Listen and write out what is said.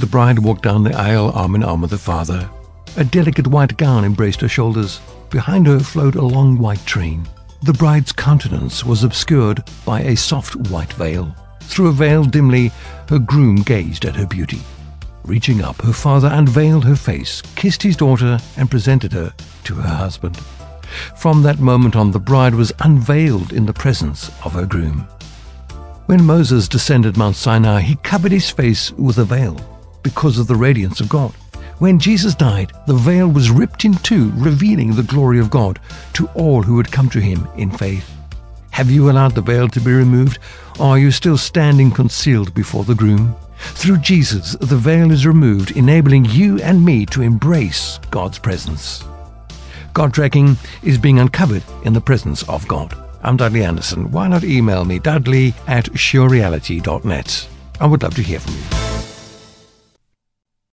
The bride walked down the aisle arm in arm with her father. A delicate white gown embraced her shoulders. Behind her flowed a long white train. The bride's countenance was obscured by a soft white veil. Through a veil dimly, her groom gazed at her beauty. Reaching up, her father unveiled her face, kissed his daughter, and presented her to her husband. From that moment on, the bride was unveiled in the presence of her groom. When Moses descended Mount Sinai, he covered his face with a veil because of the radiance of God. When Jesus died, the veil was ripped in two, revealing the glory of God to all who would come to him in faith. Have you allowed the veil to be removed, or are you still standing concealed before the groom? Through Jesus, the veil is removed, enabling you and me to embrace God's presence. God tracking is being uncovered in the presence of God. I'm Dudley Anderson. Why not email me, dudley at surereality.net? I would love to hear from you.